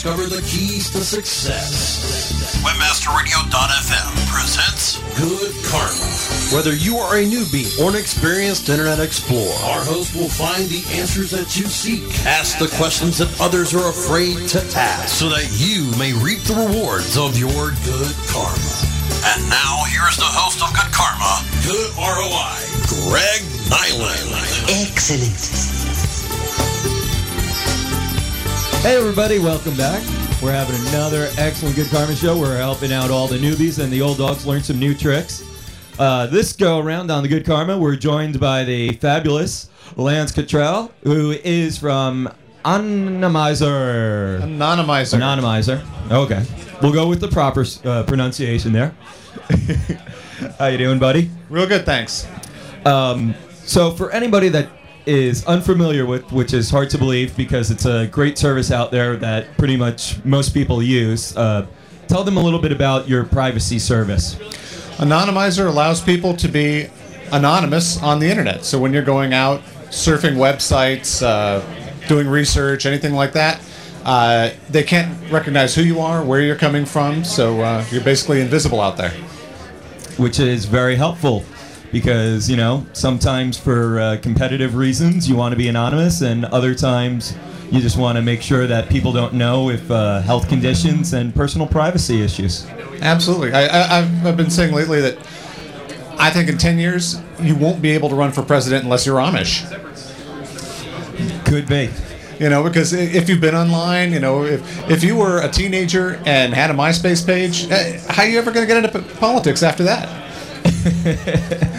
discover the keys to success. Webmasterradio.fm presents Good Karma. Whether you are a newbie or an experienced Internet Explorer, our host will find the answers that you seek, ask the questions that others are afraid to ask, so that you may reap the rewards of your good karma. And now, here's the host of Good Karma, Good ROI, Greg Niland. Excellent. Hey everybody, welcome back. We're having another excellent Good Karma show. We're helping out all the newbies and the old dogs learn some new tricks. Uh, this go around on the Good Karma, we're joined by the fabulous Lance Cottrell, who is from Anonymizer. Anonymizer. Anonymizer. Okay, we'll go with the proper uh, pronunciation there. How you doing, buddy? Real good, thanks. Um, so for anybody that is unfamiliar with, which is hard to believe because it's a great service out there that pretty much most people use, uh, tell them a little bit about your privacy service. Anonymizer allows people to be anonymous on the internet. So when you're going out surfing websites, uh, doing research, anything like that, uh, they can't recognize who you are, where you're coming from. So uh, you're basically invisible out there. which is very helpful because you know sometimes for uh, competitive reasons you want to be anonymous and other times you just want to make sure that people don't know if uh, health conditions and personal privacy issues Absolutely. I, I, I've, I've been saying lately that I think in 10 years, you won't be able to run for president unless you're Amish. could be You know, because if you've been online, you know, if if you were a teenager and had a MySpace page, eh, how are you ever going to get into politics after that?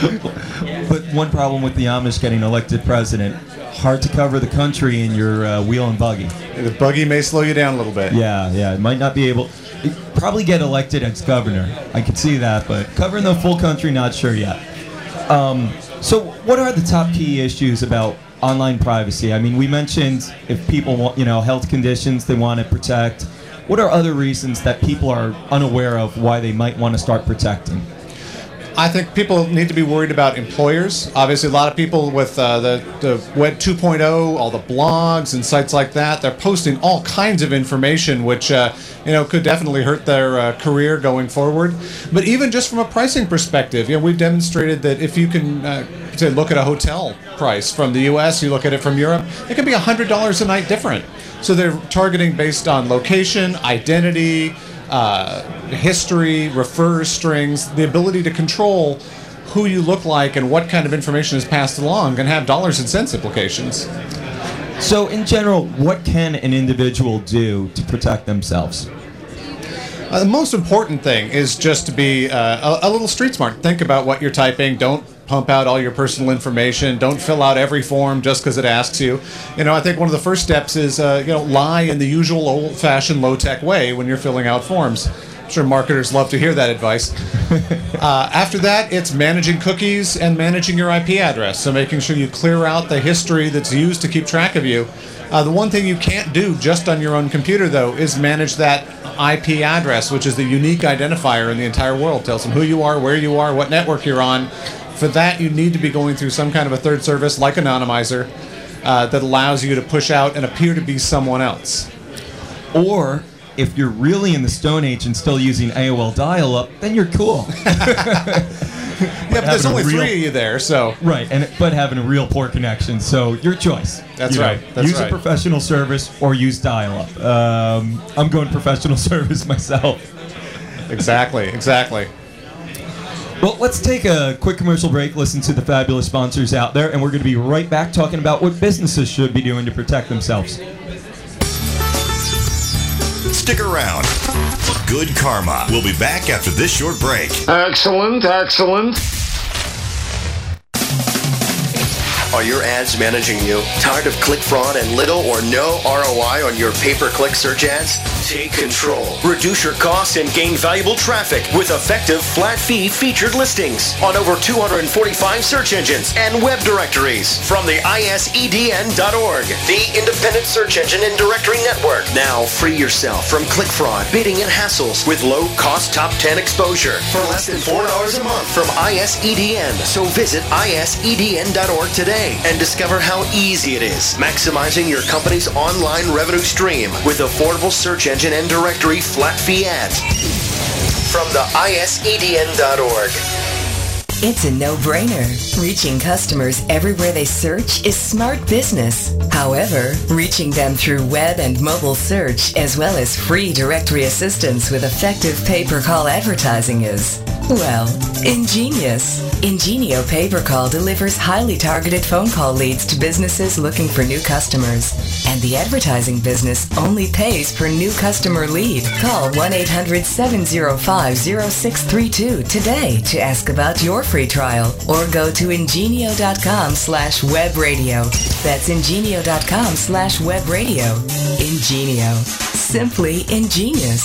but one problem with the amish getting elected president hard to cover the country in your uh, wheel and buggy The buggy may slow you down a little bit. yeah yeah it might not be able probably get elected as governor i could see that but covering the full country not sure yet Um, so, what are the top key issues about online privacy? I mean, we mentioned if people want, you know, health conditions they want to protect. What are other reasons that people are unaware of why they might want to start protecting? I think people need to be worried about employers. Obviously, a lot of people with uh, the, the Web 2.0, all the blogs and sites like that, they're posting all kinds of information, which uh, you know could definitely hurt their uh, career going forward. But even just from a pricing perspective, you know, we've demonstrated that if you can uh, say look at a hotel price from the U.S., you look at it from Europe, it can be hundred dollars a night different. So they're targeting based on location, identity uh, history, referrer strings, the ability to control who you look like and what kind of information is passed along can have dollars and cents implications. So, in general, what can an individual do to protect themselves? Uh, the most important thing is just to be uh, a, a little street smart. Think about what you're typing. Don't pump out all your personal information. Don't fill out every form just because it asks you. You know, I think one of the first steps is uh, you know lie in the usual old-fashioned low-tech way when you're filling out forms. I'm sure marketers love to hear that advice. uh, after that, it's managing cookies and managing your IP address. So making sure you clear out the history that's used to keep track of you. Uh, the one thing you can't do just on your own computer, though, is manage that IP address, which is the unique identifier in the entire world. Tells them who you are, where you are, what network you're on. For that, you need to be going through some kind of a third service like Anonymizer uh, that allows you to push out and appear to be someone else. Or if you're really in the Stone Age and still using AOL dial up, then you're cool. Yeah, but there's only real- three of you there, so Right, and but having a real poor connection. So your choice. That's You know, right, that's use right. a professional service or use dial-up. Um, I'm going professional service myself. exactly, exactly. Well, let's take a quick commercial break. Listen to the fabulous sponsors out there, and we're going to be right back talking about what businesses should be doing to protect themselves. Stick around. Good Karma. We'll be back after this short break. Excellent, excellent. Are your ads managing you? Tired of click fraud and little or no ROI on your pay-per-click search ads? Take control. Reduce your costs and gain valuable traffic with effective flat fee featured listings on over 245 search engines and web directories from the ISEDN.org, the independent search engine and directory network. Now free yourself from click fraud, bidding, and hassles with low cost top 10 exposure for less than $4 a month from ISEDN. So visit ISEDN.org today and discover how easy it is maximizing your company's online revenue stream with affordable search engine and directory flat fee ads. From the ISEDN.org. It's a no-brainer. Reaching customers everywhere they search is smart business. However, reaching them through web and mobile search as well as free directory assistance with effective pay-per-call advertising is, well, ingenious. Ingenio Pay-Per-Call delivers highly targeted phone call leads to businesses looking for new customers. And the advertising business only pays per new customer lead. Call 1-800-705-0632 today to ask about your free trial or go to ingenio.com slash web radio. That's ingenio.com slash web radio. Ingenio. Simply ingenious.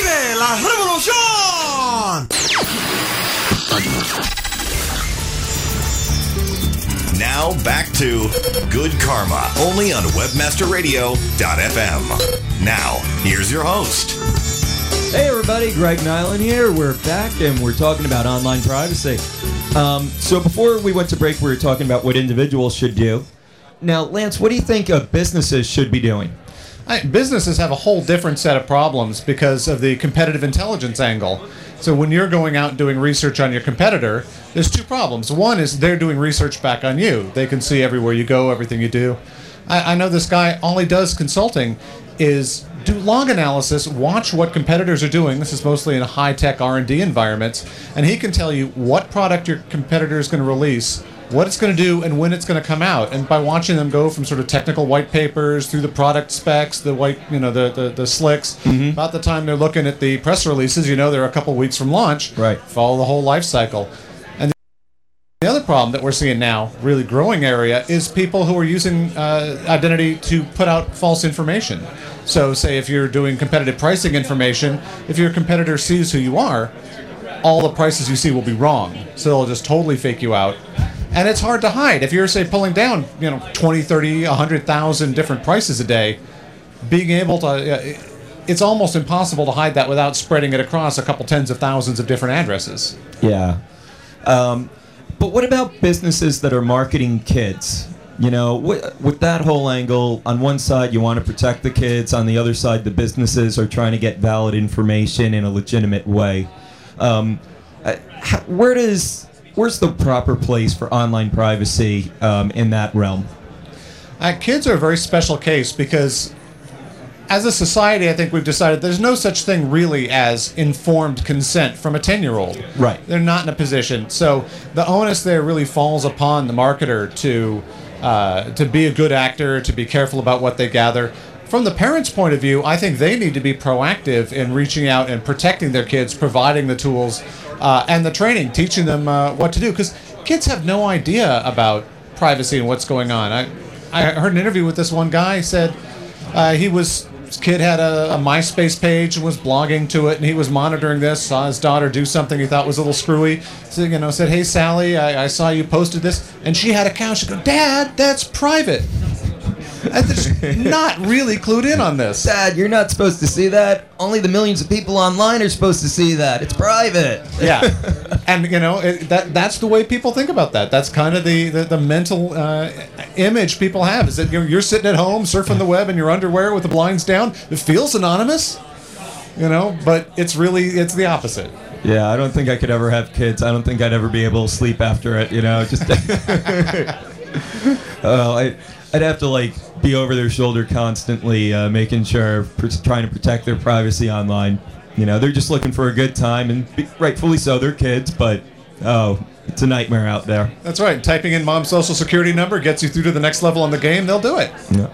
¡Vive la revolución! Now back to Good Karma, only on WebmasterRadio.fm. Now, here's your host. Hey everybody, Greg Niland here. We're back and we're talking about online privacy. Um, so before we went to break, we were talking about what individuals should do. Now, Lance, what do you think uh, businesses should be doing? I, businesses have a whole different set of problems because of the competitive intelligence angle. So when you're going out doing research on your competitor, there's two problems. One is they're doing research back on you. They can see everywhere you go, everything you do. I, I know this guy. All he does consulting is do log analysis, watch what competitors are doing. This is mostly in high-tech R&D environments, and he can tell you what product your competitor is going to release, what it's going to do, and when it's going to come out. And by watching them go from sort of technical white papers through the product specs, the white, you know, the the, the slicks, about the time they're looking at the press releases, you know, they're a couple weeks from launch. Right. Follow the whole life cycle. And the other problem that we're seeing now, really growing area, is people who are using uh, identity to put out false information. So, say if you're doing competitive pricing information, if your competitor sees who you are, all the prices you see will be wrong. So they'll just totally fake you out. And it's hard to hide. If you're, say, pulling down, you know, 20, 30, 100,000 different prices a day, being able to, it's almost impossible to hide that without spreading it across a couple tens of thousands of different addresses. Yeah. Um, but what about businesses that are marketing kids? You know, with, with that whole angle, on one side you want to protect the kids, on the other side the businesses are trying to get valid information in a legitimate way. Um, uh, how, where does where's the proper place for online privacy um, in that realm? Uh, kids are a very special case because as a society, I think we've decided there's no such thing really as informed consent from a 10 year old. Right. They're not in a position. So the onus there really falls upon the marketer to, uh, to be a good actor, to be careful about what they gather. From the parents' point of view, I think they need to be proactive in reaching out and protecting their kids, providing the tools uh, and the training, teaching them uh, what to do. Because kids have no idea about privacy and what's going on. I, I heard an interview with this one guy. Said uh, he was his kid had a, a MySpace page and was blogging to it, and he was monitoring this. Saw his daughter do something he thought was a little screwy. So you know, said, "Hey Sally, I, I saw you posted this," and she had a couch. She go, "Dad, that's private." And they're just not really clued in on this. Dad, you're not supposed to see that. Only the millions of people online are supposed to see that. It's private. yeah, and you know it, that that's the way people think about that. That's kind of the the, the mental uh, image people have is that you're, you're sitting at home surfing the web in your underwear with the blinds down. It feels anonymous, you know, but it's really it's the opposite. Yeah, I don't think I could ever have kids. I don't think I'd ever be able to sleep after it. You know, just. oh, I, I'd have to like be over their shoulder constantly, uh, making sure, trying to protect their privacy online. You know, they're just looking for a good time, and rightfully so. They're kids, but oh, it's a nightmare out there. That's right. Typing in mom's social security number gets you through to the next level on the game. They'll do it. Yeah.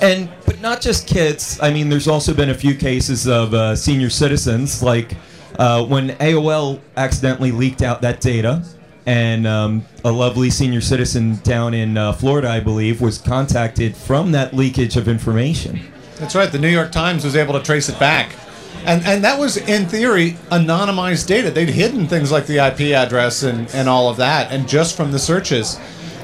And but not just kids. I mean, there's also been a few cases of uh, senior citizens, like uh, when AOL accidentally leaked out that data, and um, a lovely senior citizen down in uh, Florida, I believe, was contacted from that leakage of information. That's right. The New York Times was able to trace it back. And, and that was, in theory, anonymized data. They'd hidden things like the IP address and, and all of that, and just from the searches.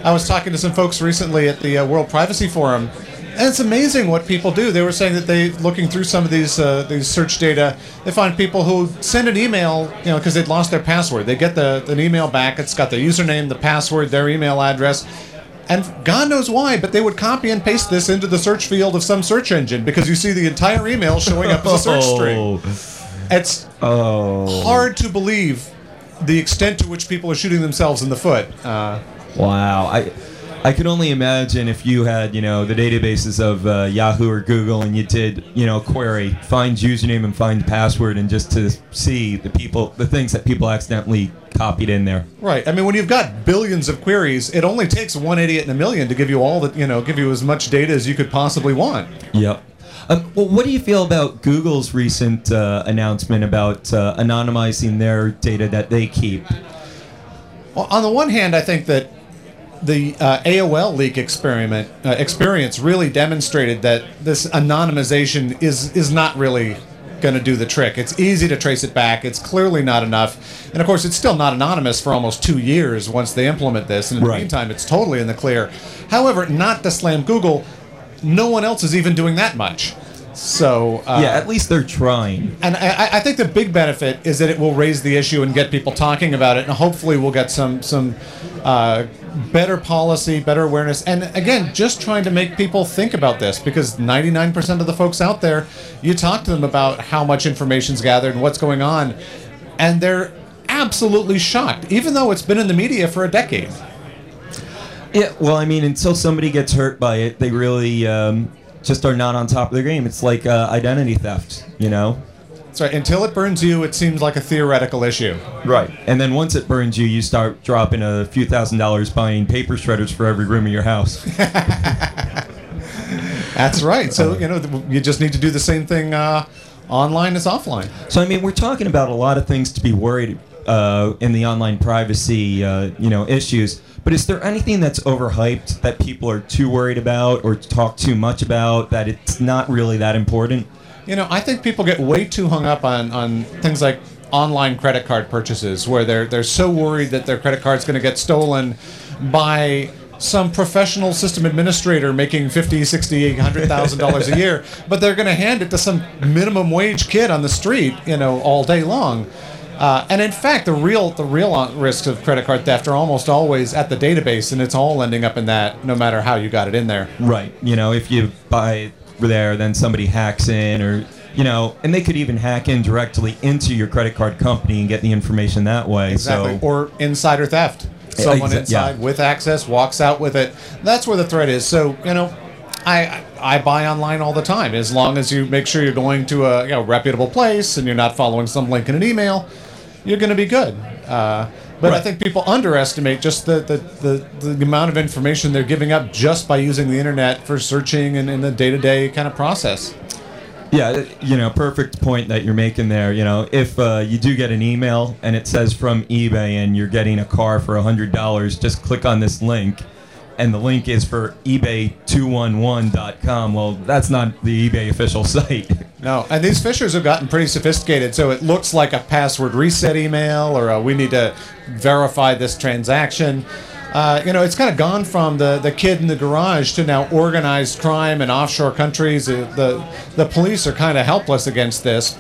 I was talking to some folks recently at the uh, World Privacy Forum, and it's amazing what people do. They were saying that they, looking through some of these uh, these search data, they find people who send an email, you know, because they'd lost their password. They get the an email back. It's got the username, the password, their email address, and God knows why, but they would copy and paste this into the search field of some search engine because you see the entire email showing up as a search string. It's Oh. hard to believe the extent to which people are shooting themselves in the foot. Uh, Wow. I I can only imagine if you had, you know, the databases of uh, Yahoo or Google and you did, you know, query, find username and find password and just to see the people, the things that people accidentally copied in there. right. I mean, when you've got billions of queries, it only takes one idiot in a million to give you all the, you know, give you as much data as you could possibly want. Yep. Um, well, what do you feel about Google's recent uh, announcement about uh, anonymizing their data that they keep? Well, on the one hand, I think that the uh, AOL leak experiment uh, experience really demonstrated that this anonymization is is not really going to do the trick. It's easy to trace it back. It's clearly not enough, and of course, it's still not anonymous for almost two years once they implement this. And in Right. the meantime, it's totally in the clear. However, not to slam Google, no one else is even doing that much. So uh, yeah, at least they're trying. and I, I think the big benefit is that it will raise the issue and get people talking about it, and hopefully we'll get some some uh, better policy, better awareness, and again, just trying to make people think about this because 99% of the folks out there, you talk to them about how much information's gathered and what's going on, and they're absolutely shocked, even though it's been in the media for a decade. Yeah, well, I mean, until somebody gets hurt by it, they really um, just are not on top of their game. It's like uh, identity theft, you know? So until it burns you, it seems like a theoretical issue. Right. And then once it burns you, you start dropping a few thousand dollars buying paper shredders for every room in your house. That's right. So you know, you just need to do the same thing uh, online as offline. So I mean, we're talking about a lot of things to be worried uh, in the online privacy, uh, you know, issues. But is there anything that's overhyped that people are too worried about or talk too much about that it's not really that important? You know, I think people get way too hung up on, on things like online credit card purchases where they're they're so worried that their credit card's going to get stolen by some professional system administrator making 50 60 100000 dollars a year but they're going to hand it to some minimum wage kid on the street you know all day long uh, and in fact the real the real risks of credit card theft are almost always at the database and it's all ending up in that no matter how you got it in there Right. You know, if you buy it there, then somebody hacks in, or you know, and they could even hack in directly into your credit card company and get the information that way. Exactly. So, or insider theft. Someone Exa- inside yeah. with access walks out with it. That's where the threat is. So you know, I I buy online all the time. As long as you make sure you're going to a you know, reputable place and you're not following some link in an email, you're going to be good. Uh, but I think people underestimate just the, the, the, the amount of information they're giving up just by using the internet for searching and in the day to day kind of process. yeah, you know, perfect point that you're making there. You know, if uh, you do get an email and it says from eBay and you're getting a car for hundred dollars, just click on this link, and the link is for eBay211.com. Well, that's not the eBay official site. No, and these phishers have gotten pretty sophisticated. So it looks like a password reset email, or a, we need to verify this transaction. Uh, you know, it's kind of gone from the, the kid in the garage to now organized crime in offshore countries. Uh, The the police are kind of helpless against this.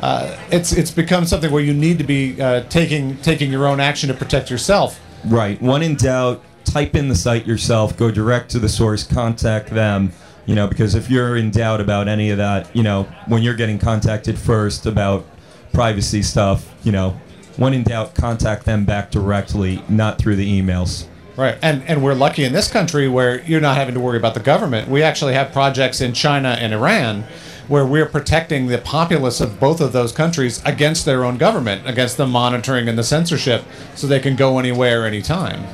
Uh, it's it's become something where you need to be uh, taking taking your own action to protect yourself. Right. When in doubt, type in the site yourself. Go direct to the source. Contact them. You know, because if you're in doubt about any of that, you know, when you're getting contacted first about privacy stuff, you know, when in doubt, contact them back directly, not through the emails. Right, and and we're lucky in this country where you're not having to worry about the government. We actually have projects in China and Iran where we're protecting the populace of both of those countries against their own government, against the monitoring and the censorship, so they can go anywhere, anytime.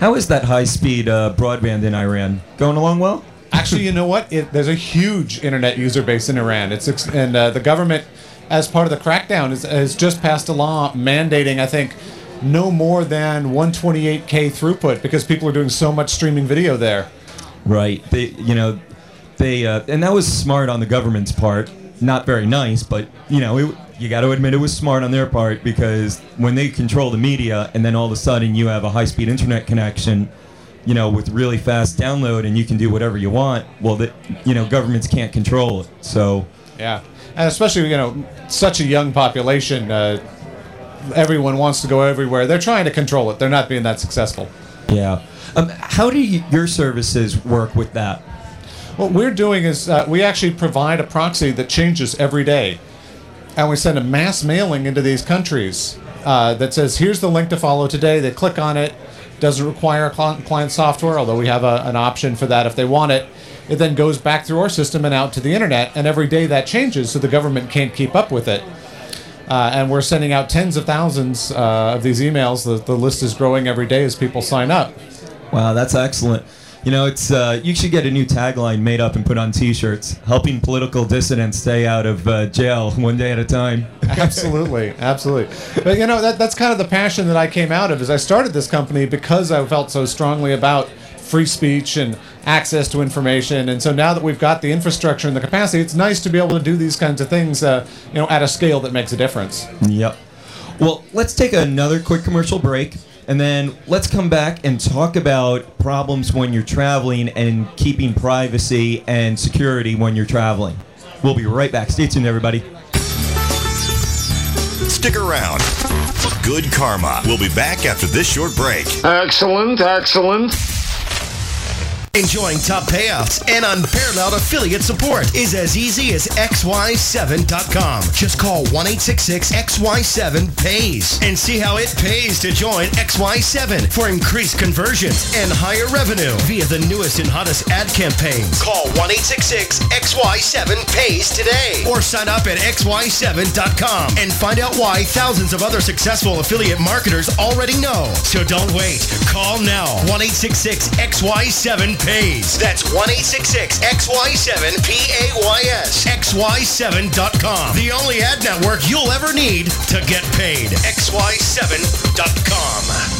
How is that high-speed uh, broadband in Iran going along well? Actually, you know what? It, there's a huge internet user base in Iran. It's ex- and uh, the government, as part of the crackdown, is, has just passed a law mandating, I think, no more than 128k throughput because people are doing so much streaming video there. Right. They, you know, they, uh, and that was smart on the government's part. Not very nice, but you know, it, you got to admit it was smart on their part because when they control the media, and then all of a sudden you have a high-speed internet connection, you know, with really fast download, and you can do whatever you want. Well, that you know, governments can't control it. So Yeah, and especially you know such a young population. Uh, everyone wants to go everywhere. They're trying to control it. They're not being that successful. yeah. Um, how do you, your services work with that? What we're doing is uh, we actually provide a proxy that changes every day, and we send a mass mailing into these countries uh, that says, "Here's the link to follow today." They click on it. Doesn't require client software, although we have a, an option for that if they want it. It then goes back through our system and out to the internet, and every day that changes, so the government can't keep up with it. Uh, and we're sending out tens of thousands uh, of these emails. The, the list is growing every day as people sign up. Wow, that's excellent. You know, it's uh, you should get a new tagline made up and put on T-shirts: "Helping political dissidents stay out of uh, jail one day at a time." absolutely, absolutely. But you know, that, that's kind of the passion that I came out of. Is I started this company because I felt so strongly about free speech and access to information. And so now that we've got the infrastructure and the capacity, it's nice to be able to do these kinds of things, uh, you know, at a scale that makes a difference. Yep. Well, let's take another quick commercial break, and then let's come back and talk about problems when you're traveling and keeping privacy and security when you're traveling. We'll be right back. Stay tuned, everybody. Stick around. Good Karma. We'll be back after this short break. Excellent, excellent. Enjoying top payouts and unparalleled affiliate support is as easy as xy7.com. Just call 1-866-XY7-PAYS and see how it pays to join XY7 for increased conversions and higher revenue via the newest and hottest ad campaigns. Call 1-866-XY7-PAYS today or sign up at xy7.com and find out why thousands of other successful affiliate marketers already know. So don't wait. Call now. 1-866-XY7 pays. That's 1 XY7 PAYS. XY7.com. The only ad network you'll ever need to get paid. XY7.com.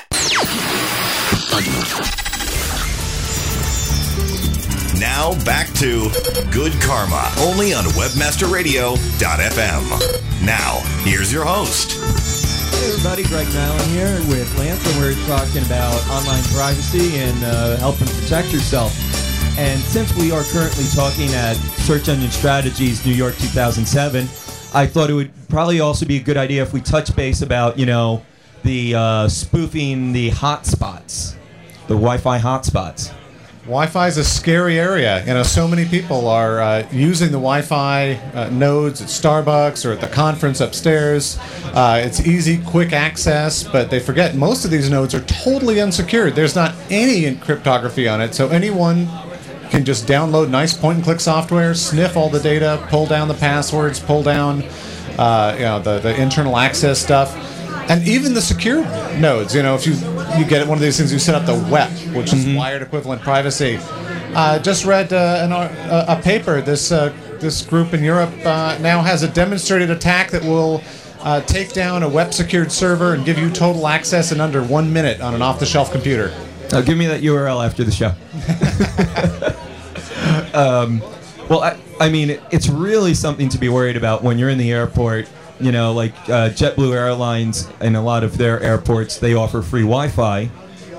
Now back to Good Karma, only on WebmasterRadio.fm. Now, here's your host. Hey everybody, Greg Niland here with Lance, and we're talking about online privacy and uh, helping protect yourself. And since we are currently talking at Search Engine Strategies New York 2007, I thought it would probably also be a good idea if we touch base about, you know, the uh, spoofing the hotspots, the Wi-Fi hotspots. Wi-Fi is a scary area. You know, so many people are uh, using the Wi-Fi uh, nodes at Starbucks or at the conference upstairs. Uh, it's easy, quick access, but they forget most of these nodes are totally unsecured. There's not any cryptography on it, so anyone can just download nice point-and-click software, sniff all the data, pull down the passwords, pull down, uh, you know, the, the internal access stuff and even the secure nodes. You know, if you you get one of these things, you set up the WEP, which is wired equivalent privacy. Uh, just read uh, an, uh, a paper. This uh, this group in Europe uh, now has a demonstrated attack that will. Uh, take down a WEP secured server and give you total access in under one minute on an off the shelf computer. Uh, give me that URL after the show. um, well, I, I mean, it's really something to be worried about when you're in the airport. You know, like uh, JetBlue Airlines and a lot of their airports, they offer free Wi-Fi,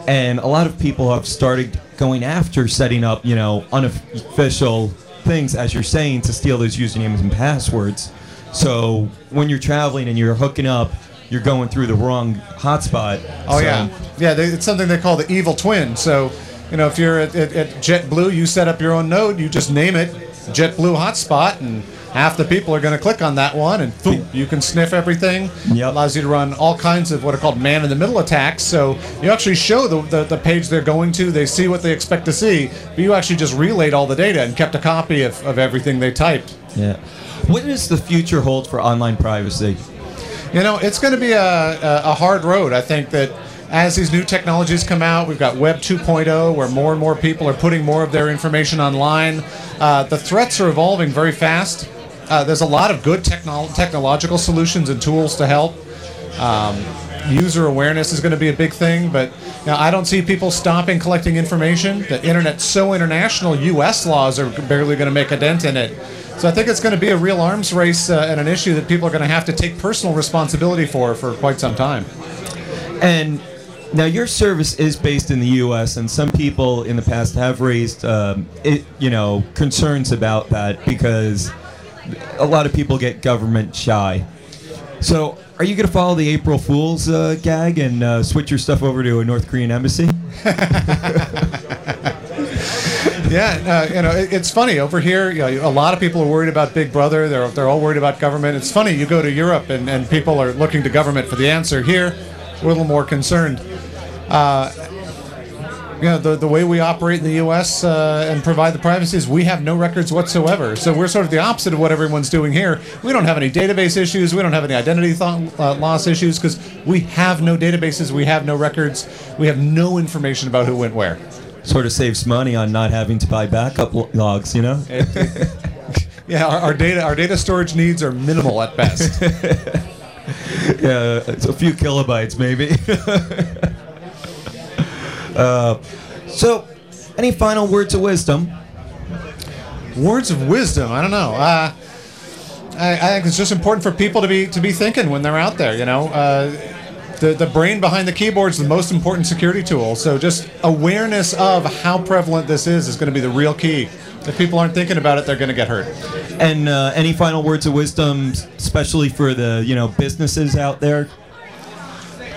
and a lot of people have started going after setting up, you know, unofficial things, as you're saying, to steal those usernames and passwords. So when you're traveling and you're hooking up, you're going through the wrong hotspot. Oh So- yeah, yeah. They, it's something they call the evil twin. So, you know, if you're at, at, at JetBlue, you set up your own node. You just name it JetBlue hotspot, and half the people are going to click on that one, and boom, you can sniff everything. Yep. Allows you to run all kinds of what are called man-in-the-middle attacks. So you actually show the, the the page they're going to. They see what they expect to see, but you actually just relayed all the data and kept a copy of, of everything they typed. Yeah. What does the future hold for online privacy? You know, it's going to be a, a, a hard road. I think that as these new technologies come out, we've got Web 2.0, where more and more people are putting more of their information online. Uh, the threats are evolving very fast. Uh, there's a lot of good technol technological solutions and tools to help. Um, user awareness is going to be a big thing, but know, I don't see people stopping collecting information. The internet's so international, U.S. laws are barely going to make a dent in it. So I think it's going to be a real arms race uh, and an issue that people are going to have to take personal responsibility for for quite some time. And now your service is based in the U.S., and some people in the past have raised, um, it, you know, concerns about that because a lot of people get government shy. So, are you going to follow the April Fool's uh, gag and uh, switch your stuff over to a North Korean embassy? Yeah, uh, you know, it, it's funny over here. You know, a lot of people are worried about Big Brother. They're they're all worried about government. It's funny. You go to Europe and, and people are looking to government for the answer. Here, we're a little more concerned. Uh, you know, the, the way we operate in the U.S. Uh, and provide the privacy is we have no records whatsoever. So we're sort of the opposite of what everyone's doing here. We don't have any database issues. We don't have any identity th- uh, loss issues because we have no databases. We have no records. We have no information about who went where. Sort of saves money on not having to buy backup logs, you know? Yeah, our, our data our data storage needs are minimal at best. yeah, it's a few kilobytes maybe. uh, so, any final words of wisdom? Words of wisdom. I don't know. Uh, I, I think it's just important for people to be to be thinking when they're out there. You know, uh, the the brain behind the keyboard is the most important security tool. So just awareness of how prevalent this is is going to be the real key. If people aren't thinking about it, they're going to get hurt. And uh, any final words of wisdom, especially for the you know businesses out there?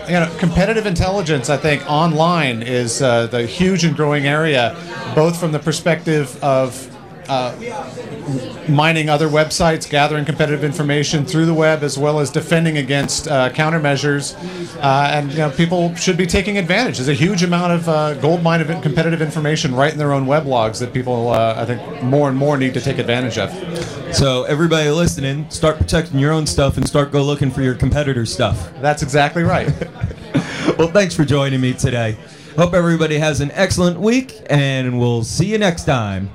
You know, competitive intelligence, I think, online is uh, the huge and growing area, both from the perspective of uh, mining other websites, gathering competitive information through the web, as well as defending against uh, countermeasures. Uh, and you know, people should be taking advantage. There's a huge amount of uh, gold mine of competitive information right in their own weblogs that people, uh, I think, more and more need to take advantage of. So everybody listening, start protecting your own stuff and start go looking for your competitors' stuff. That's exactly right. well, thanks for joining me today. Hope everybody has an excellent week, and we'll see you next time.